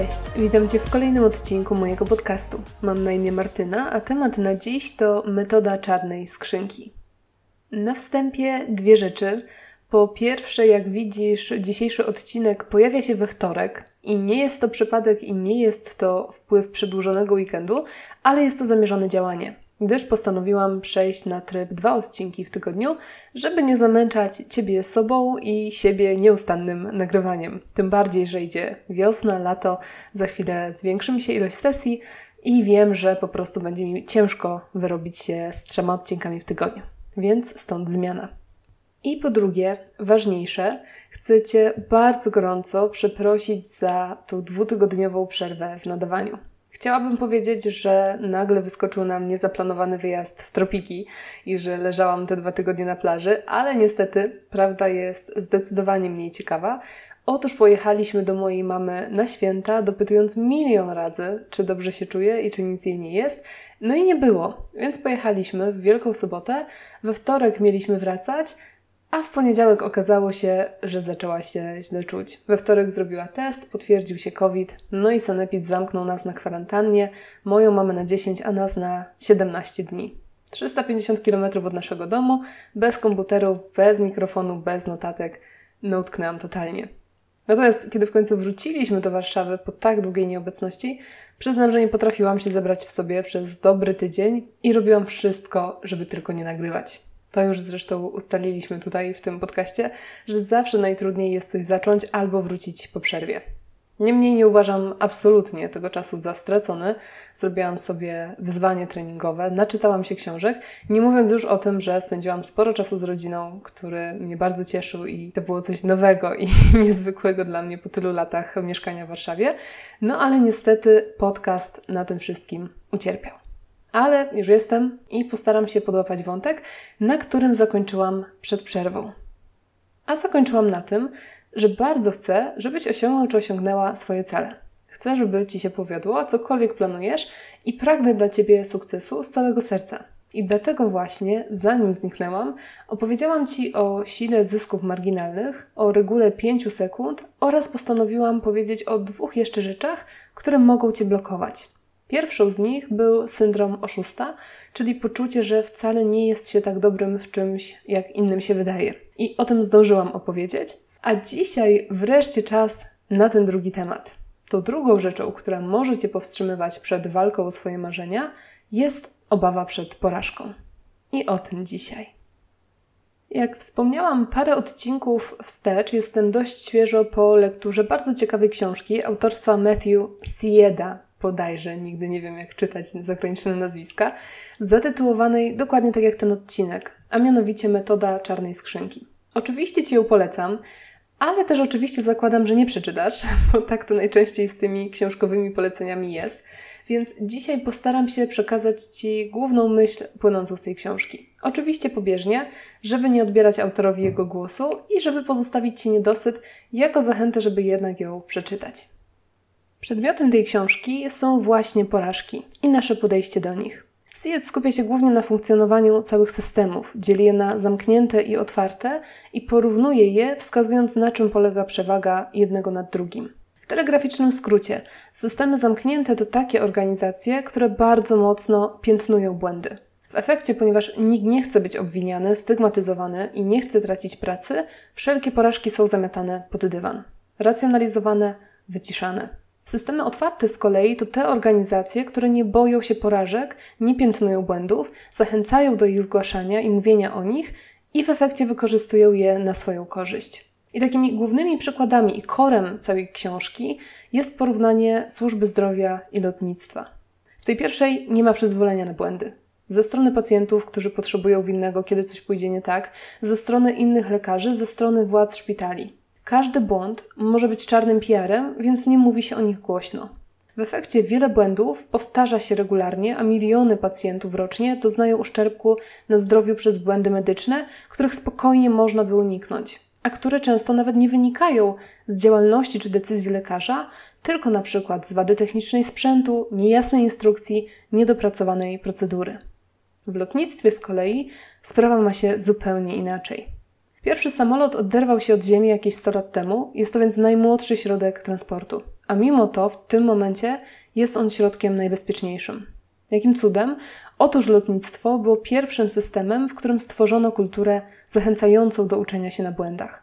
Cześć, witam Cię w kolejnym odcinku mojego podcastu. Mam na imię Martyna, a temat na dziś to metoda czarnej skrzynki. Na wstępie dwie rzeczy. Po pierwsze, jak widzisz, dzisiejszy odcinek pojawia się we wtorek i nie jest to przypadek i nie jest to wpływ przedłużonego weekendu, ale jest to zamierzone działanie gdyż postanowiłam przejść na tryb dwa odcinki w tygodniu, żeby nie zamęczać Ciebie sobą i siebie nieustannym nagrywaniem. Tym bardziej, że idzie wiosna, lato, za chwilę zwiększy mi się ilość sesji i wiem, że po prostu będzie mi ciężko wyrobić się z trzema odcinkami w tygodniu. Więc stąd zmiana. I po drugie, ważniejsze, chcę Cię bardzo gorąco przeprosić za tą dwutygodniową przerwę w nadawaniu. Chciałabym powiedzieć, że nagle wyskoczył nam niezaplanowany wyjazd w tropiki i że leżałam te dwa tygodnie na plaży, ale niestety prawda jest zdecydowanie mniej ciekawa. Otóż pojechaliśmy do mojej mamy na święta, dopytując milion razy, czy dobrze się czuje i czy nic jej nie jest. No i nie było, więc pojechaliśmy w Wielką Sobotę. We wtorek mieliśmy wracać, a w poniedziałek okazało się, że zaczęła się źle czuć. We wtorek zrobiła test, potwierdził się COVID, no i Sanepid zamknął nas na kwarantannie, moją mamę na 10, a nas na 17 dni. 350 km od naszego domu, bez komputerów, bez mikrofonu, bez notatek. No utknęłam totalnie. Natomiast kiedy w końcu wróciliśmy do Warszawy po tak długiej nieobecności, przyznam, że nie potrafiłam się zebrać w sobie przez dobry tydzień i robiłam wszystko, żeby tylko nie nagrywać. To już zresztą ustaliliśmy tutaj w tym podcaście, że zawsze najtrudniej jest coś zacząć albo wrócić po przerwie. Niemniej nie uważam absolutnie tego czasu za stracony. Zrobiłam sobie wyzwanie treningowe, naczytałam się książek, nie mówiąc już o tym, że spędziłam sporo czasu z rodziną, który mnie bardzo cieszył i to było coś nowego i niezwykłego dla mnie po tylu latach mieszkania w Warszawie. No ale niestety podcast na tym wszystkim ucierpiał. Ale już jestem i postaram się podłapać wątek, na którym zakończyłam przed przerwą. A zakończyłam na tym, że bardzo chcę, żebyś osiągnął czy osiągnęła swoje cele. Chcę, żeby Ci się powiodło, cokolwiek planujesz i pragnę dla Ciebie sukcesu z całego serca. I dlatego właśnie, zanim zniknęłam, opowiedziałam Ci o sile zysków marginalnych, o regule 5 sekund oraz postanowiłam powiedzieć o dwóch jeszcze rzeczach, które mogą Cię blokować. Pierwszą z nich był syndrom oszusta, czyli poczucie, że wcale nie jest się tak dobrym w czymś, jak innym się wydaje. I o tym zdążyłam opowiedzieć. A dzisiaj wreszcie czas na ten drugi temat. Tą drugą rzeczą, która może Cię powstrzymywać przed walką o swoje marzenia, jest obawa przed porażką. I o tym dzisiaj. Jak wspomniałam parę odcinków wstecz, jestem dość świeżo po lekturze bardzo ciekawej książki autorstwa Matthew Sieda bodajże, nigdy nie wiem jak czytać zagraniczne nazwiska, zatytułowanej dokładnie tak jak ten odcinek, a mianowicie Metoda Czarnej Skrzynki. Oczywiście Ci ją polecam, ale też oczywiście zakładam, że nie przeczytasz, bo tak to najczęściej z tymi książkowymi poleceniami jest. Więc dzisiaj postaram się przekazać Ci główną myśl płynącą z tej książki. Oczywiście pobieżnie, żeby nie odbierać autorowi jego głosu i żeby pozostawić Ci niedosyt, jako zachętę, żeby jednak ją przeczytać. Przedmiotem tej książki są właśnie porażki i nasze podejście do nich. Siet skupia się głównie na funkcjonowaniu całych systemów, dzieli je na zamknięte i otwarte i porównuje je, wskazując na czym polega przewaga jednego nad drugim. W telegraficznym skrócie, systemy zamknięte to takie organizacje, które bardzo mocno piętnują błędy. W efekcie, ponieważ nikt nie chce być obwiniany, stygmatyzowany i nie chce tracić pracy, wszelkie porażki są zamiatane pod dywan. Racjonalizowane, wyciszane. Systemy otwarte z kolei to te organizacje, które nie boją się porażek, nie piętnują błędów, zachęcają do ich zgłaszania i mówienia o nich i w efekcie wykorzystują je na swoją korzyść. I takimi głównymi przykładami i korem całej książki jest porównanie służby zdrowia i lotnictwa. W tej pierwszej nie ma przyzwolenia na błędy. Ze strony pacjentów, którzy potrzebują winnego, kiedy coś pójdzie nie tak, ze strony innych lekarzy, ze strony władz szpitali. Każdy błąd może być czarnym PR-em, więc nie mówi się o nich głośno. W efekcie wiele błędów powtarza się regularnie, a miliony pacjentów rocznie doznają uszczerbku na zdrowiu przez błędy medyczne, których spokojnie można by uniknąć, a które często nawet nie wynikają z działalności czy decyzji lekarza, tylko na przykład z wady technicznej sprzętu, niejasnej instrukcji, niedopracowanej procedury. W lotnictwie z kolei sprawa ma się zupełnie inaczej. Pierwszy samolot oderwał się od Ziemi jakieś 100 lat temu, jest to więc najmłodszy środek transportu, a mimo to w tym momencie jest on środkiem najbezpieczniejszym. Jakim cudem? Otóż lotnictwo było pierwszym systemem, w którym stworzono kulturę zachęcającą do uczenia się na błędach.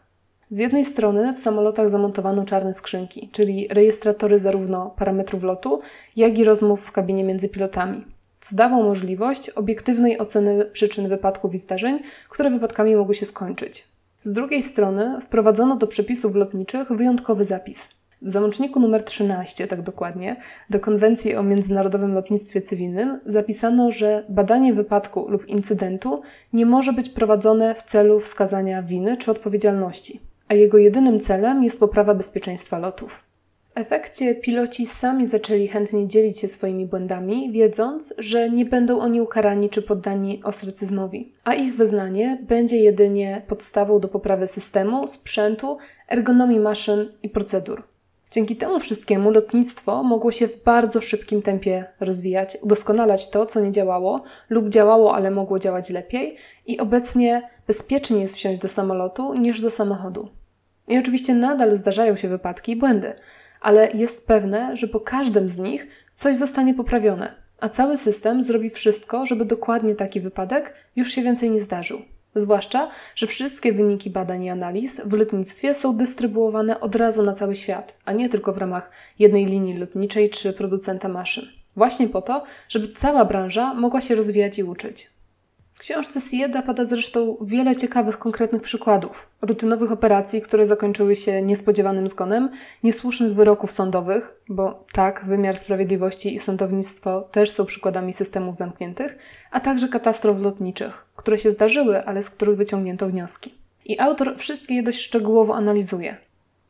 Z jednej strony w samolotach zamontowano czarne skrzynki, czyli rejestratory zarówno parametrów lotu, jak i rozmów w kabinie między pilotami, co dało możliwość obiektywnej oceny przyczyn wypadków i zdarzeń, które wypadkami mogły się skończyć. Z drugiej strony wprowadzono do przepisów lotniczych wyjątkowy zapis. W załączniku numer 13, tak dokładnie, do Konwencji o Międzynarodowym Lotnictwie Cywilnym zapisano, że badanie wypadku lub incydentu nie może być prowadzone w celu wskazania winy czy odpowiedzialności, a jego jedynym celem jest poprawa bezpieczeństwa lotów. Efekcie piloci sami zaczęli chętnie dzielić się swoimi błędami, wiedząc, że nie będą oni ukarani czy poddani ostracyzmowi, a ich wyznanie będzie jedynie podstawą do poprawy systemu, sprzętu, ergonomii maszyn i procedur. Dzięki temu wszystkiemu lotnictwo mogło się w bardzo szybkim tempie rozwijać, udoskonalać to, co nie działało lub działało, ale mogło działać lepiej, i obecnie bezpiecznie jest wsiąść do samolotu niż do samochodu. I oczywiście nadal zdarzają się wypadki i błędy, ale jest pewne, że po każdym z nich coś zostanie poprawione, a cały system zrobi wszystko, żeby dokładnie taki wypadek już się więcej nie zdarzył. Zwłaszcza, że wszystkie wyniki badań i analiz w lotnictwie są dystrybuowane od razu na cały świat, a nie tylko w ramach jednej linii lotniczej czy producenta maszyn. Właśnie po to, żeby cała branża mogła się rozwijać i uczyć. W książce Sieda pada zresztą wiele ciekawych, konkretnych przykładów. Rutynowych operacji, które zakończyły się niespodziewanym zgonem, niesłusznych wyroków sądowych, bo tak, wymiar sprawiedliwości i sądownictwo też są przykładami systemów zamkniętych, a także katastrof lotniczych, które się zdarzyły, ale z których wyciągnięto wnioski. I autor wszystkie je dość szczegółowo analizuje.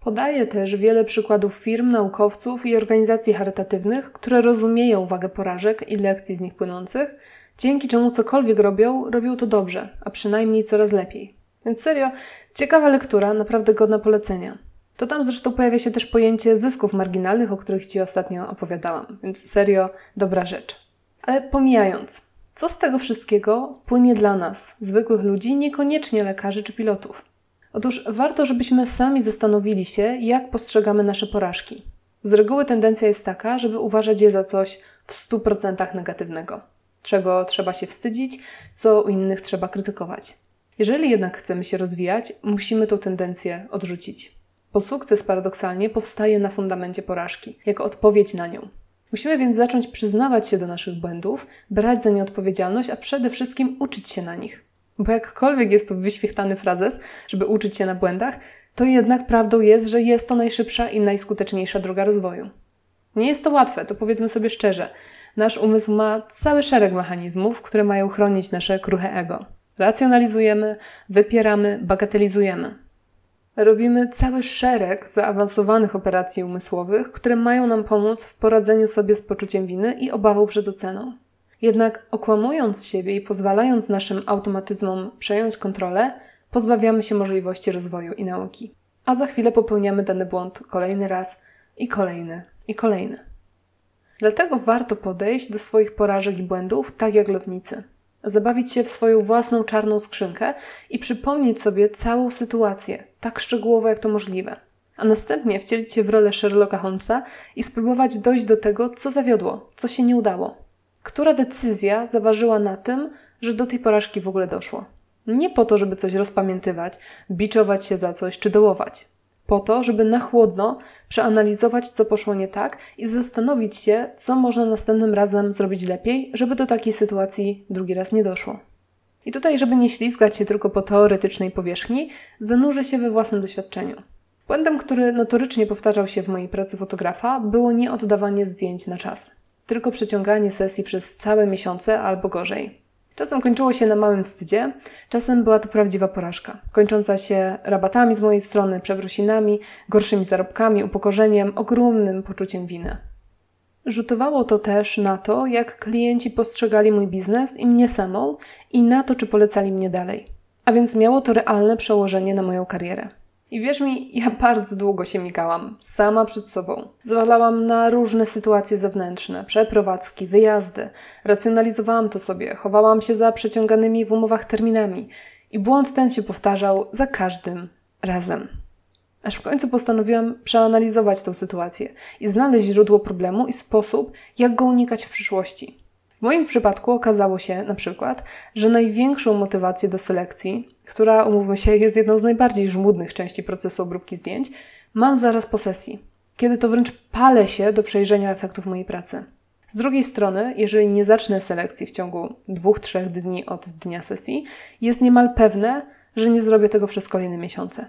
Podaje też wiele przykładów firm, naukowców i organizacji charytatywnych, które rozumieją wagę porażek i lekcji z nich płynących, dzięki czemu cokolwiek robią, robią to dobrze, a przynajmniej coraz lepiej. Więc serio, ciekawa lektura, naprawdę godna polecenia. To tam zresztą pojawia się też pojęcie zysków marginalnych, o których Ci ostatnio opowiadałam, więc serio, dobra rzecz. Ale pomijając, co z tego wszystkiego płynie dla nas, zwykłych ludzi, niekoniecznie lekarzy czy pilotów? Otóż warto, żebyśmy sami zastanowili się, jak postrzegamy nasze porażki. Z reguły tendencja jest taka, żeby uważać je za coś w 100% negatywnego czego trzeba się wstydzić, co u innych trzeba krytykować. Jeżeli jednak chcemy się rozwijać, musimy tę tendencję odrzucić. Bo sukces paradoksalnie powstaje na fundamencie porażki, jako odpowiedź na nią. Musimy więc zacząć przyznawać się do naszych błędów, brać za nie odpowiedzialność, a przede wszystkim uczyć się na nich. Bo jakkolwiek jest to wyświechtany frazes, żeby uczyć się na błędach, to jednak prawdą jest, że jest to najszybsza i najskuteczniejsza droga rozwoju. Nie jest to łatwe, to powiedzmy sobie szczerze. Nasz umysł ma cały szereg mechanizmów, które mają chronić nasze kruche ego. Racjonalizujemy, wypieramy, bagatelizujemy. Robimy cały szereg zaawansowanych operacji umysłowych, które mają nam pomóc w poradzeniu sobie z poczuciem winy i obawą przed oceną. Jednak okłamując siebie i pozwalając naszym automatyzmom przejąć kontrolę, pozbawiamy się możliwości rozwoju i nauki. A za chwilę popełniamy dany błąd kolejny raz i kolejny i kolejny. Dlatego warto podejść do swoich porażek i błędów tak jak lotnicy. Zabawić się w swoją własną czarną skrzynkę i przypomnieć sobie całą sytuację, tak szczegółowo jak to możliwe. A następnie wcielić się w rolę Sherlocka Holmesa i spróbować dojść do tego, co zawiodło, co się nie udało. Która decyzja zaważyła na tym, że do tej porażki w ogóle doszło? Nie po to, żeby coś rozpamiętywać, biczować się za coś czy dołować po to, żeby na chłodno przeanalizować, co poszło nie tak i zastanowić się, co można następnym razem zrobić lepiej, żeby do takiej sytuacji drugi raz nie doszło. I tutaj, żeby nie ślizgać się tylko po teoretycznej powierzchni, zanurzę się we własnym doświadczeniu. Błędem, który notorycznie powtarzał się w mojej pracy fotografa, było nie oddawanie zdjęć na czas, tylko przeciąganie sesji przez całe miesiące albo gorzej. Czasem kończyło się na małym wstydzie, czasem była to prawdziwa porażka, kończąca się rabatami z mojej strony, przeprosinami, gorszymi zarobkami, upokorzeniem, ogromnym poczuciem winy. Rzutowało to też na to, jak klienci postrzegali mój biznes i mnie samą, i na to, czy polecali mnie dalej. A więc miało to realne przełożenie na moją karierę. I wierz mi, ja bardzo długo się migałam, sama przed sobą. Zwalałam na różne sytuacje zewnętrzne, przeprowadzki, wyjazdy. Racjonalizowałam to sobie, chowałam się za przeciąganymi w umowach terminami. I błąd ten się powtarzał za każdym razem. Aż w końcu postanowiłam przeanalizować tę sytuację i znaleźć źródło problemu i sposób, jak go unikać w przyszłości. W moim przypadku okazało się na przykład, że największą motywację do selekcji, która, umówmy się, jest jedną z najbardziej żmudnych części procesu obróbki zdjęć, mam zaraz po sesji, kiedy to wręcz palę się do przejrzenia efektów mojej pracy. Z drugiej strony, jeżeli nie zacznę selekcji w ciągu dwóch, trzech dni od dnia sesji, jest niemal pewne, że nie zrobię tego przez kolejne miesiące.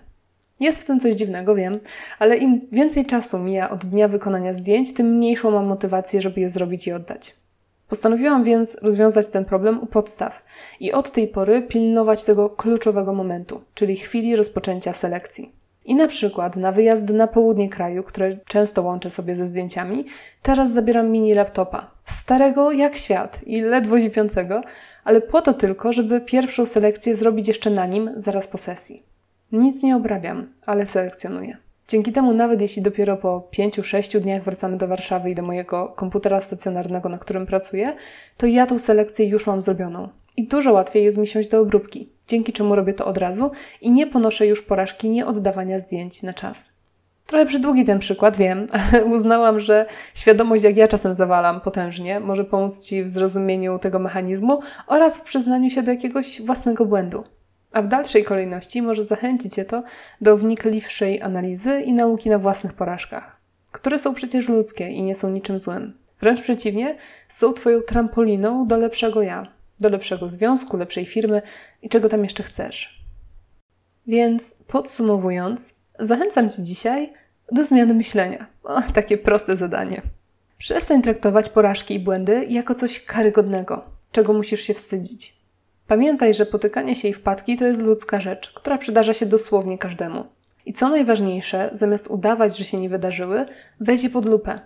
Jest w tym coś dziwnego, wiem, ale im więcej czasu mija od dnia wykonania zdjęć, tym mniejszą mam motywację, żeby je zrobić i oddać. Postanowiłam więc rozwiązać ten problem u podstaw i od tej pory pilnować tego kluczowego momentu, czyli chwili rozpoczęcia selekcji. I na przykład na wyjazd na południe kraju, które często łączę sobie ze zdjęciami, teraz zabieram mini laptopa. Starego jak świat i ledwo zipiącego, ale po to tylko, żeby pierwszą selekcję zrobić jeszcze na nim zaraz po sesji. Nic nie obrabiam, ale selekcjonuję. Dzięki temu, nawet jeśli dopiero po 5-6 dniach wracamy do Warszawy i do mojego komputera stacjonarnego, na którym pracuję, to ja tą selekcję już mam zrobioną. I dużo łatwiej jest mi siąść do obróbki, dzięki czemu robię to od razu i nie ponoszę już porażki nieoddawania zdjęć na czas. Trochę przydługi ten przykład, wiem, ale uznałam, że świadomość, jak ja czasem zawalam potężnie, może pomóc Ci w zrozumieniu tego mechanizmu oraz w przyznaniu się do jakiegoś własnego błędu. A w dalszej kolejności może zachęcić Cię to do wnikliwszej analizy i nauki na własnych porażkach, które są przecież ludzkie i nie są niczym złym. Wręcz przeciwnie, są Twoją trampoliną do lepszego ja, do lepszego związku, lepszej firmy i czego tam jeszcze chcesz. Więc podsumowując, zachęcam Cię dzisiaj do zmiany myślenia. O, takie proste zadanie. Przestań traktować porażki i błędy jako coś karygodnego, czego musisz się wstydzić. Pamiętaj, że potykanie się i wpadki to jest ludzka rzecz, która przydarza się dosłownie każdemu. I co najważniejsze, zamiast udawać, że się nie wydarzyły, weź je pod lupę.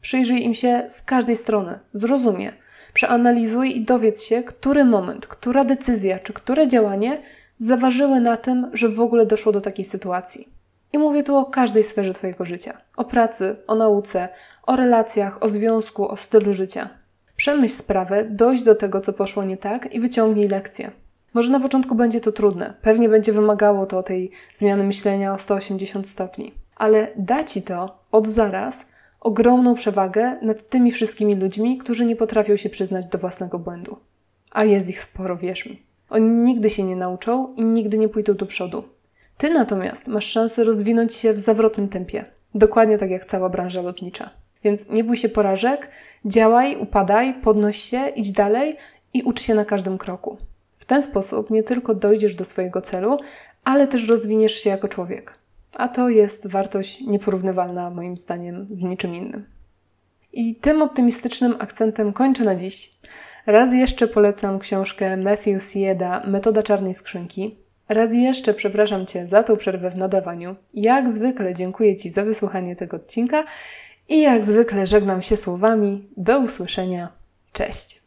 Przyjrzyj im się z każdej strony, zrozumie, przeanalizuj i dowiedz się, który moment, która decyzja czy które działanie zaważyły na tym, że w ogóle doszło do takiej sytuacji. I mówię tu o każdej sferze Twojego życia: o pracy, o nauce, o relacjach, o związku, o stylu życia. Przemyśl sprawę, dojść do tego, co poszło nie tak i wyciągnij lekcję. Może na początku będzie to trudne, pewnie będzie wymagało to tej zmiany myślenia o 180 stopni, ale da ci to od zaraz ogromną przewagę nad tymi wszystkimi ludźmi, którzy nie potrafią się przyznać do własnego błędu. A jest ich sporo, wierz mi. Oni nigdy się nie nauczą i nigdy nie pójdą do przodu. Ty natomiast masz szansę rozwinąć się w zawrotnym tempie, dokładnie tak jak cała branża lotnicza. Więc nie bój się porażek, działaj, upadaj, podnoś się, idź dalej i ucz się na każdym kroku. W ten sposób nie tylko dojdziesz do swojego celu, ale też rozwiniesz się jako człowiek. A to jest wartość nieporównywalna moim zdaniem z niczym innym. I tym optymistycznym akcentem kończę na dziś. Raz jeszcze polecam książkę Matthew Sieda Metoda czarnej skrzynki. Raz jeszcze przepraszam Cię za tą przerwę w nadawaniu. Jak zwykle dziękuję Ci za wysłuchanie tego odcinka i jak zwykle żegnam się słowami do usłyszenia. Cześć!